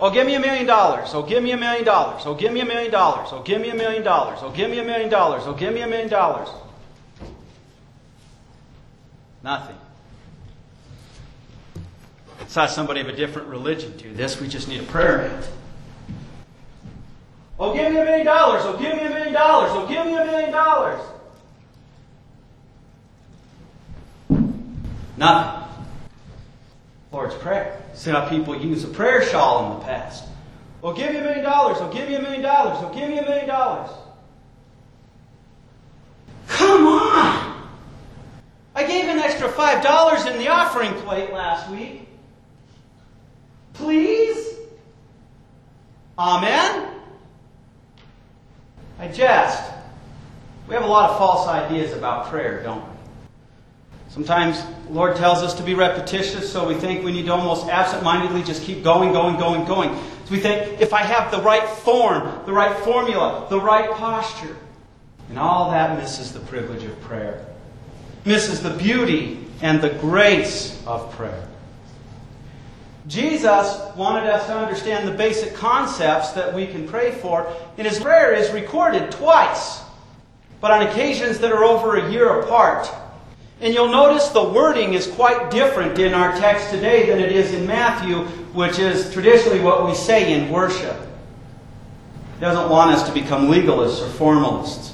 Oh, give me a million dollars. Oh, give me a million dollars. Oh, give me a million dollars. Oh, give me a million dollars. Oh, give me a million dollars. Oh, give me a million dollars. Nothing. Saw somebody of a different religion do this. We just need a prayer man. Oh, give me a million dollars. Oh, give me a million dollars. Oh, give me a million dollars. Nothing. Lord's Prayer. See how people use a prayer shawl in the past. Oh, give me a million dollars. I'll give you a million dollars. I'll give you a million dollars. Come on! I gave an extra five dollars in the offering plate last week. Please? Amen? I jest. We have a lot of false ideas about prayer, don't we? Sometimes Lord tells us to be repetitious, so we think we need to almost absent-mindedly just keep going, going, going, going. So we think if I have the right form, the right formula, the right posture, and all that misses the privilege of prayer, misses the beauty and the grace of prayer. Jesus wanted us to understand the basic concepts that we can pray for, and his prayer is recorded twice, but on occasions that are over a year apart. And you'll notice the wording is quite different in our text today than it is in Matthew, which is traditionally what we say in worship. He doesn't want us to become legalists or formalists.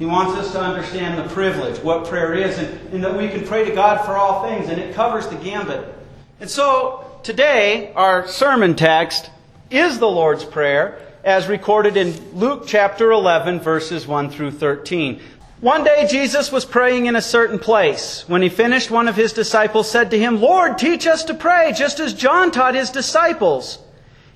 He wants us to understand the privilege, what prayer is, and, and that we can pray to God for all things, and it covers the gambit. And so, today, our sermon text is the Lord's Prayer, as recorded in Luke chapter 11, verses 1 through 13. One day Jesus was praying in a certain place. When he finished, one of his disciples said to him, Lord, teach us to pray, just as John taught his disciples.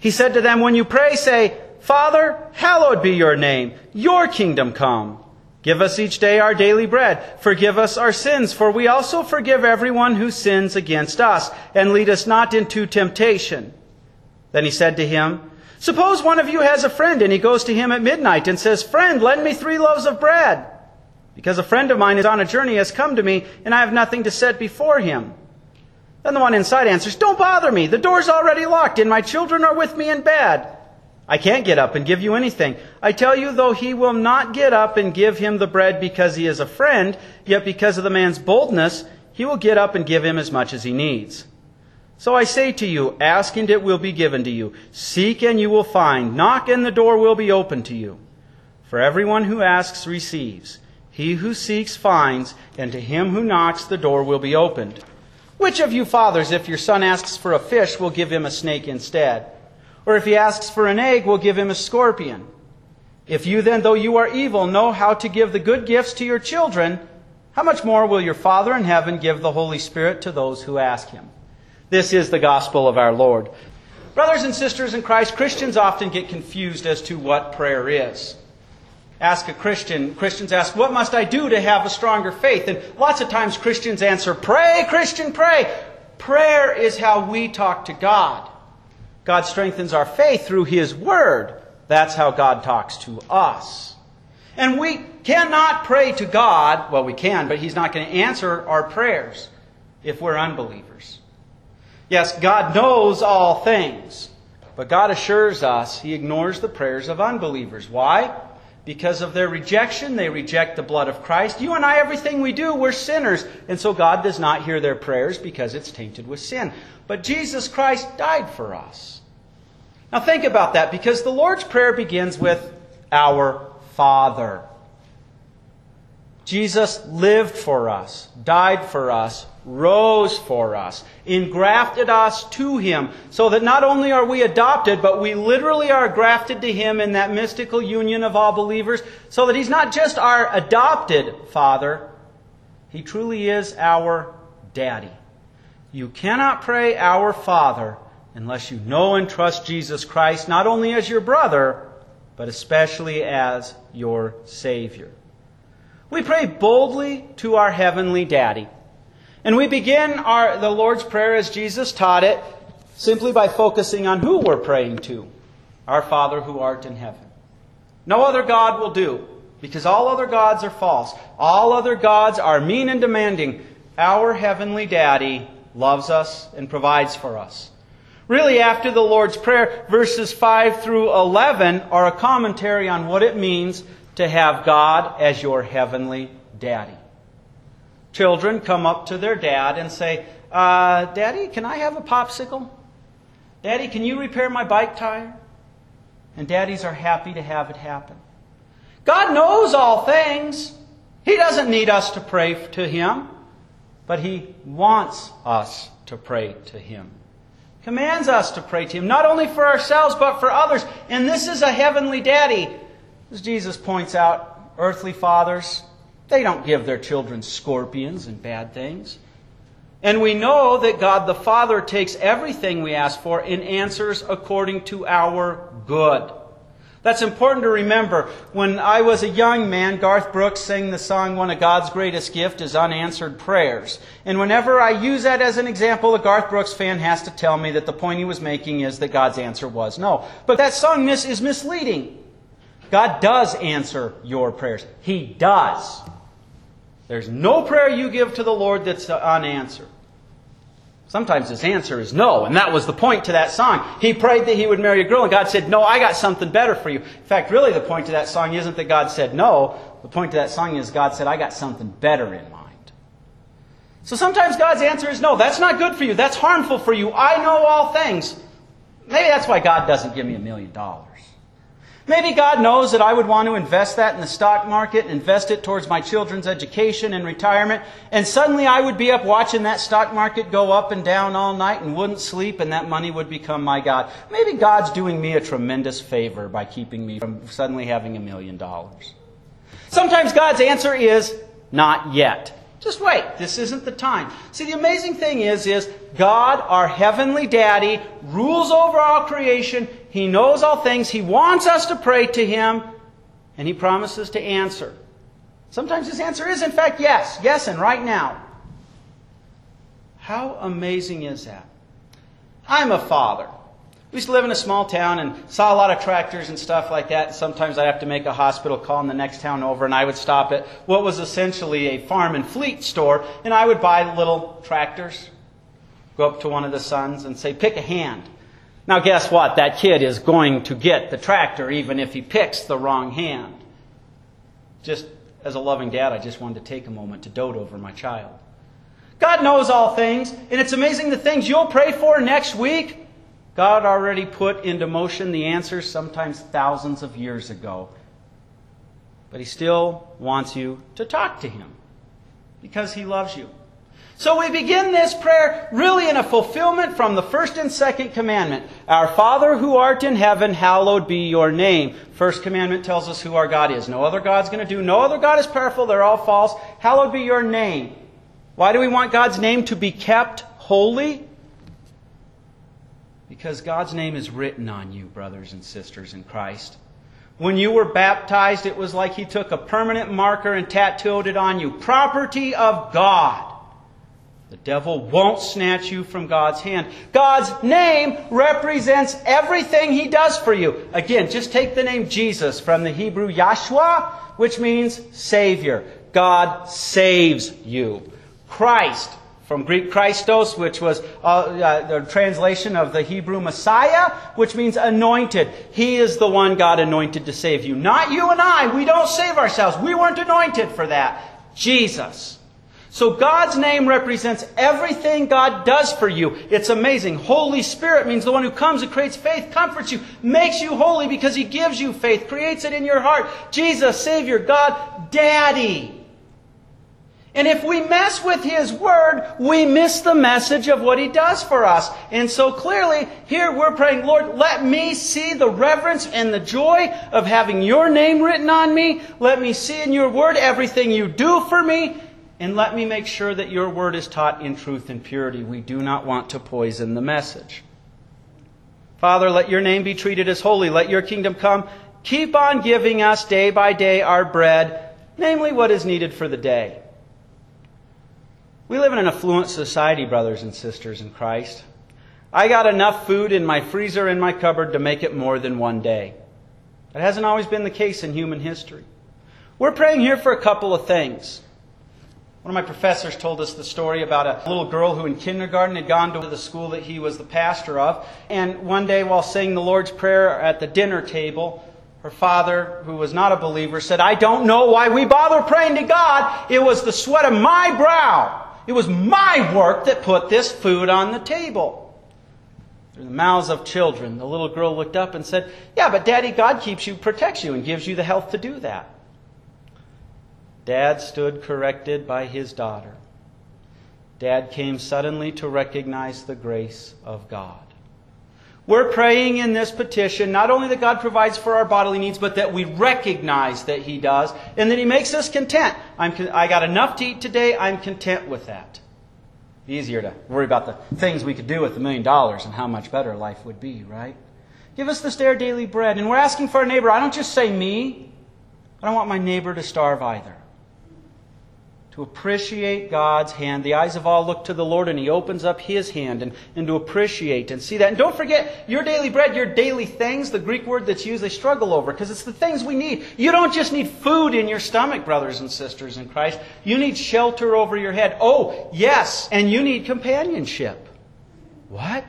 He said to them, When you pray, say, Father, hallowed be your name, your kingdom come. Give us each day our daily bread. Forgive us our sins, for we also forgive everyone who sins against us. And lead us not into temptation. Then he said to him, Suppose one of you has a friend, and he goes to him at midnight and says, Friend, lend me three loaves of bread. Because a friend of mine is on a journey, has come to me, and I have nothing to set before him. Then the one inside answers, Don't bother me. The door's already locked, and my children are with me in bed. I can't get up and give you anything. I tell you, though he will not get up and give him the bread because he is a friend, yet because of the man's boldness, he will get up and give him as much as he needs. So I say to you, ask and it will be given to you. Seek and you will find. Knock and the door will be opened to you. For everyone who asks receives. He who seeks finds, and to him who knocks the door will be opened. Which of you fathers, if your son asks for a fish, will give him a snake instead? Or if he asks for an egg, will give him a scorpion. If you then, though you are evil, know how to give the good gifts to your children, how much more will your Father in heaven give the Holy Spirit to those who ask him? This is the gospel of our Lord. Brothers and sisters in Christ, Christians often get confused as to what prayer is. Ask a Christian, Christians ask, What must I do to have a stronger faith? And lots of times Christians answer, Pray, Christian, pray. Prayer is how we talk to God. God strengthens our faith through His Word. That's how God talks to us. And we cannot pray to God. Well, we can, but He's not going to answer our prayers if we're unbelievers. Yes, God knows all things, but God assures us He ignores the prayers of unbelievers. Why? Because of their rejection, they reject the blood of Christ. You and I, everything we do, we're sinners. And so God does not hear their prayers because it's tainted with sin. But Jesus Christ died for us. Now think about that because the Lord's Prayer begins with Our Father. Jesus lived for us, died for us, rose for us, engrafted us to Him, so that not only are we adopted, but we literally are grafted to Him in that mystical union of all believers, so that He's not just our adopted Father, He truly is our Daddy. You cannot pray Our Father unless you know and trust Jesus Christ not only as your brother, but especially as your Savior. We pray boldly to our Heavenly Daddy. And we begin our, the Lord's Prayer as Jesus taught it simply by focusing on who we're praying to our Father who art in heaven. No other God will do, because all other gods are false. All other gods are mean and demanding. Our Heavenly Daddy loves us and provides for us. Really, after the Lord's Prayer, verses 5 through 11 are a commentary on what it means to have God as your heavenly daddy. Children come up to their dad and say, uh, Daddy, can I have a popsicle? Daddy, can you repair my bike tire? And daddies are happy to have it happen. God knows all things. He doesn't need us to pray to Him, but He wants us to pray to Him. Commands us to pray to Him, not only for ourselves, but for others. And this is a heavenly daddy. As Jesus points out, earthly fathers, they don't give their children scorpions and bad things. And we know that God the Father takes everything we ask for and answers according to our good. That's important to remember. When I was a young man, Garth Brooks sang the song, One of God's Greatest Gift is Unanswered Prayers. And whenever I use that as an example, a Garth Brooks fan has to tell me that the point he was making is that God's answer was no. But that song is misleading. God does answer your prayers. He does. There's no prayer you give to the Lord that's unanswered. Sometimes his answer is no, and that was the point to that song. He prayed that he would marry a girl, and God said, No, I got something better for you. In fact, really, the point to that song isn't that God said no. The point to that song is God said, I got something better in mind. So sometimes God's answer is no, that's not good for you. That's harmful for you. I know all things. Maybe that's why God doesn't give me a million dollars. Maybe God knows that I would want to invest that in the stock market, invest it towards my children's education and retirement, and suddenly I would be up watching that stock market go up and down all night and wouldn't sleep, and that money would become my God. Maybe God's doing me a tremendous favor by keeping me from suddenly having a million dollars. Sometimes God's answer is not yet. Just wait. This isn't the time. See, the amazing thing is, is God, our heavenly daddy, rules over all creation. He knows all things. He wants us to pray to Him, and He promises to answer. Sometimes His answer is, in fact, yes. Yes, and right now. How amazing is that? I'm a father. We used to live in a small town and saw a lot of tractors and stuff like that. Sometimes I'd have to make a hospital call in the next town over, and I would stop at what was essentially a farm and fleet store, and I would buy little tractors. Go up to one of the sons and say, Pick a hand. Now, guess what? That kid is going to get the tractor even if he picks the wrong hand. Just as a loving dad, I just wanted to take a moment to dote over my child. God knows all things, and it's amazing the things you'll pray for next week God already put into motion the answers sometimes thousands of years ago. But He still wants you to talk to Him because He loves you. So we begin this prayer really in a fulfillment from the first and second commandment. Our Father who art in heaven, hallowed be your name. First commandment tells us who our God is. No other God's going to do. No other God is powerful. They're all false. Hallowed be your name. Why do we want God's name to be kept holy? Because God's name is written on you, brothers and sisters in Christ. When you were baptized, it was like He took a permanent marker and tattooed it on you. Property of God. The devil won't snatch you from God's hand. God's name represents everything He does for you. Again, just take the name Jesus from the Hebrew Yahshua, which means Savior. God saves you. Christ from Greek Christos, which was uh, uh, the translation of the Hebrew Messiah, which means anointed. He is the one God anointed to save you. Not you and I. We don't save ourselves. We weren't anointed for that. Jesus. So God's name represents everything God does for you. It's amazing. Holy Spirit means the one who comes and creates faith, comforts you, makes you holy because He gives you faith, creates it in your heart. Jesus, Savior, God, Daddy. And if we mess with His Word, we miss the message of what He does for us. And so clearly, here we're praying, Lord, let me see the reverence and the joy of having Your name written on me. Let me see in Your Word everything You do for me. And let me make sure that Your Word is taught in truth and purity. We do not want to poison the message. Father, let Your name be treated as holy. Let Your kingdom come. Keep on giving us day by day our bread, namely what is needed for the day. We live in an affluent society, brothers and sisters in Christ. I got enough food in my freezer in my cupboard to make it more than one day. That hasn't always been the case in human history. We're praying here for a couple of things. One of my professors told us the story about a little girl who in kindergarten had gone to the school that he was the pastor of. And one day while saying the Lord's Prayer at the dinner table, her father, who was not a believer, said, I don't know why we bother praying to God. It was the sweat of my brow. It was my work that put this food on the table. Through the mouths of children, the little girl looked up and said, Yeah, but Daddy, God keeps you, protects you, and gives you the health to do that. Dad stood corrected by his daughter. Dad came suddenly to recognize the grace of God. We're praying in this petition not only that God provides for our bodily needs, but that we recognize that He does and that He makes us content. I'm, I got enough to eat today, I'm content with that. Easier to worry about the things we could do with a million dollars and how much better life would be, right? Give us this our daily bread. And we're asking for our neighbor. I don't just say me, I don't want my neighbor to starve either to appreciate God's hand. The eyes of all look to the Lord, and He opens up His hand and, and to appreciate and see that. And don't forget your daily bread, your daily things, the Greek word that's used, they struggle over because it's the things we need. You don't just need food in your stomach, brothers and sisters in Christ. You need shelter over your head. Oh, yes, and you need companionship. What?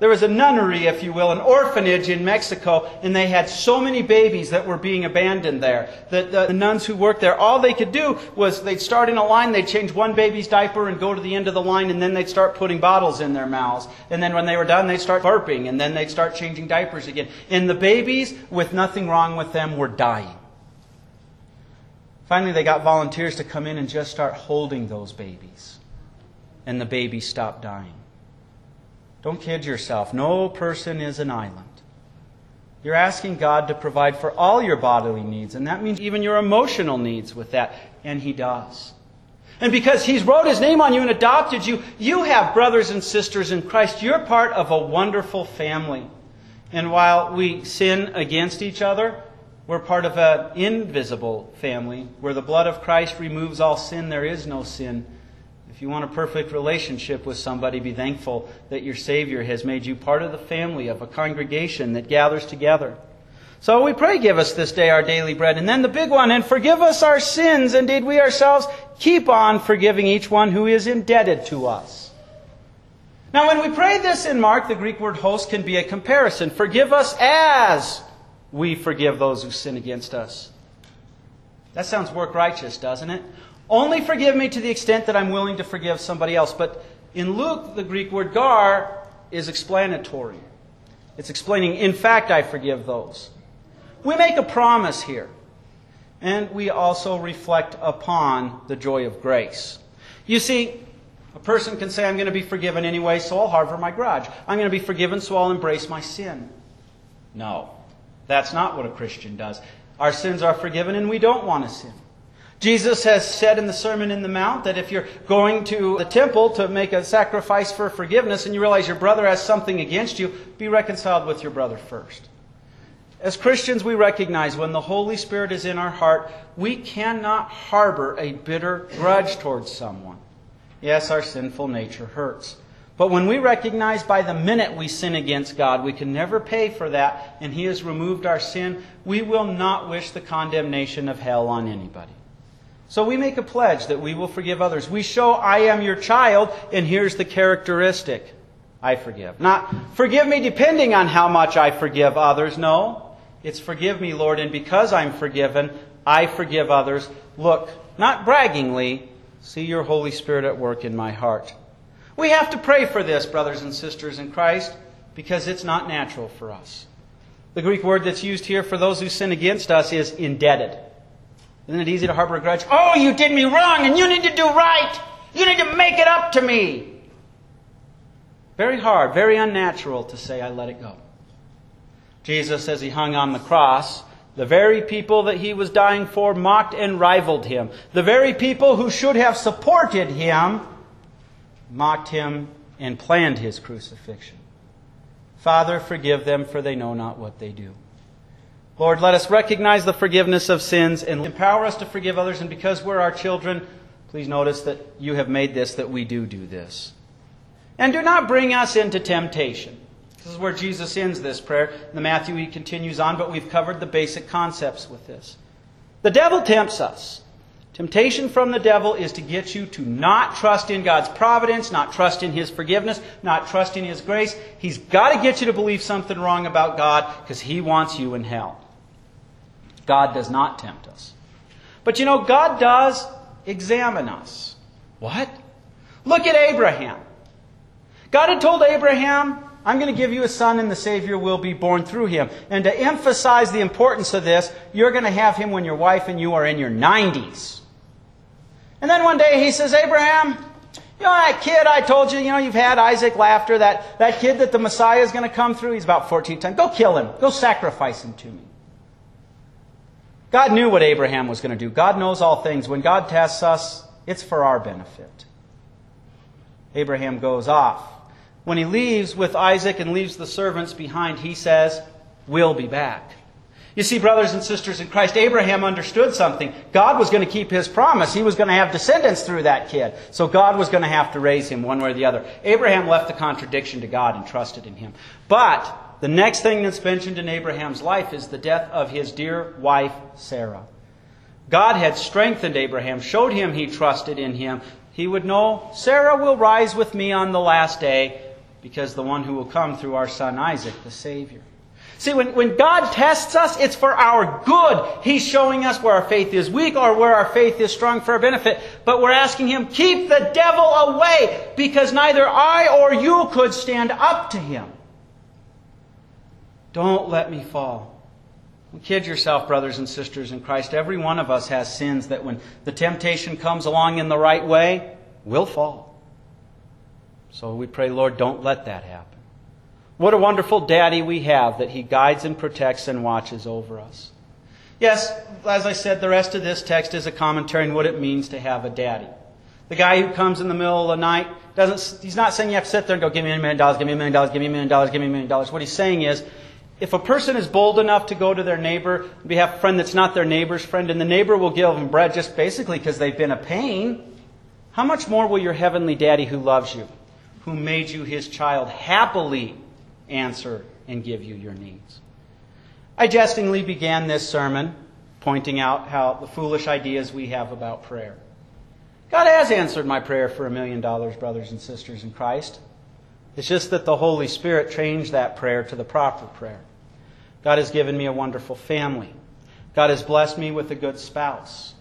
There was a nunnery, if you will, an orphanage in Mexico, and they had so many babies that were being abandoned there. The, the, the, nuns who worked there, all they could do was they'd start in a line, they'd change one baby's diaper and go to the end of the line, and then they'd start putting bottles in their mouths. And then when they were done, they'd start burping, and then they'd start changing diapers again. And the babies, with nothing wrong with them, were dying. Finally, they got volunteers to come in and just start holding those babies. And the babies stopped dying. Don't kid yourself. No person is an island. You're asking God to provide for all your bodily needs, and that means even your emotional needs with that, and He does. And because He's wrote His name on you and adopted you, you have brothers and sisters in Christ. You're part of a wonderful family. And while we sin against each other, we're part of an invisible family where the blood of Christ removes all sin. There is no sin if you want a perfect relationship with somebody, be thankful that your Savior has made you part of the family of a congregation that gathers together. So we pray, give us this day our daily bread. And then the big one, and forgive us our sins. Indeed, we ourselves keep on forgiving each one who is indebted to us. Now, when we pray this in Mark, the Greek word host can be a comparison. Forgive us as we forgive those who sin against us. That sounds work righteous, doesn't it? Only forgive me to the extent that I'm willing to forgive somebody else. But in Luke, the Greek word gar is explanatory. It's explaining, in fact, I forgive those. We make a promise here. And we also reflect upon the joy of grace. You see, a person can say, I'm going to be forgiven anyway, so I'll harbor my grudge. I'm going to be forgiven, so I'll embrace my sin. No, that's not what a Christian does. Our sins are forgiven, and we don't want to sin. Jesus has said in the Sermon in the Mount that if you're going to the temple to make a sacrifice for forgiveness and you realize your brother has something against you, be reconciled with your brother first. As Christians, we recognize when the Holy Spirit is in our heart, we cannot harbor a bitter grudge towards someone. Yes, our sinful nature hurts. But when we recognize by the minute we sin against God, we can never pay for that, and He has removed our sin, we will not wish the condemnation of hell on anybody. So we make a pledge that we will forgive others. We show, I am your child, and here's the characteristic I forgive. Not, forgive me depending on how much I forgive others. No. It's forgive me, Lord, and because I'm forgiven, I forgive others. Look, not braggingly, see your Holy Spirit at work in my heart. We have to pray for this, brothers and sisters in Christ, because it's not natural for us. The Greek word that's used here for those who sin against us is indebted. Isn't it easy to harbor a grudge? Oh, you did me wrong and you need to do right. You need to make it up to me. Very hard, very unnatural to say, I let it go. Jesus, as he hung on the cross, the very people that he was dying for mocked and rivaled him. The very people who should have supported him mocked him and planned his crucifixion. Father, forgive them, for they know not what they do. Lord, let us recognize the forgiveness of sins and empower us to forgive others. And because we're our children, please notice that you have made this, that we do do this. And do not bring us into temptation. This is where Jesus ends this prayer. In the Matthew, he continues on, but we've covered the basic concepts with this. The devil tempts us Temptation from the devil is to get you to not trust in God's providence, not trust in His forgiveness, not trust in His grace. He's got to get you to believe something wrong about God because He wants you in hell. God does not tempt us. But you know, God does examine us. What? Look at Abraham. God had told Abraham, I'm going to give you a son and the Savior will be born through him. And to emphasize the importance of this, you're going to have him when your wife and you are in your 90s. And then one day he says, Abraham, you know that kid I told you, you know, you've had Isaac Laughter, that, that kid that the Messiah is going to come through, he's about 14 times. Go kill him. Go sacrifice him to me. God knew what Abraham was going to do. God knows all things. When God tests us, it's for our benefit. Abraham goes off. When he leaves with Isaac and leaves the servants behind, he says, We'll be back. You see, brothers and sisters in Christ, Abraham understood something. God was going to keep his promise. He was going to have descendants through that kid. So God was going to have to raise him one way or the other. Abraham left the contradiction to God and trusted in him. But the next thing that's mentioned in Abraham's life is the death of his dear wife, Sarah. God had strengthened Abraham, showed him he trusted in him. He would know, Sarah will rise with me on the last day because the one who will come through our son Isaac, the Savior. See, when, when God tests us, it's for our good. He's showing us where our faith is weak or where our faith is strong for our benefit. But we're asking Him, keep the devil away because neither I or you could stand up to him. Don't let me fall. Kid yourself, brothers and sisters in Christ. Every one of us has sins that when the temptation comes along in the right way, we'll fall. So we pray, Lord, don't let that happen. What a wonderful daddy we have that he guides and protects and watches over us. Yes, as I said, the rest of this text is a commentary on what it means to have a daddy. The guy who comes in the middle of the night doesn't, he's not saying you have to sit there and go, give me a million dollars, give me a million dollars, give me a million dollars, give me a million dollars. What he's saying is, if a person is bold enough to go to their neighbor, we have a friend that's not their neighbor's friend, and the neighbor will give them bread just basically because they've been a pain, how much more will your heavenly daddy who loves you, who made you his child, happily answer and give you your needs. I jestingly began this sermon pointing out how the foolish ideas we have about prayer. God has answered my prayer for a million dollars, brothers and sisters in Christ. It's just that the Holy Spirit changed that prayer to the proper prayer. God has given me a wonderful family. God has blessed me with a good spouse.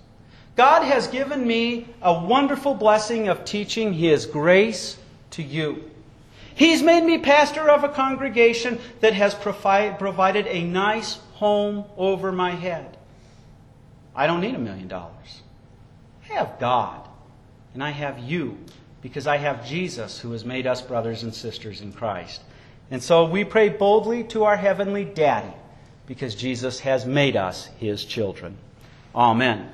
God has given me a wonderful blessing of teaching His grace to you. He's made me pastor of a congregation that has provided a nice home over my head. I don't need a million dollars. I have God, and I have you, because I have Jesus who has made us brothers and sisters in Christ. And so we pray boldly to our heavenly daddy, because Jesus has made us his children. Amen.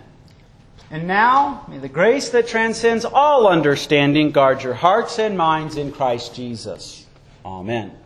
And now, may the grace that transcends all understanding guard your hearts and minds in Christ Jesus. Amen.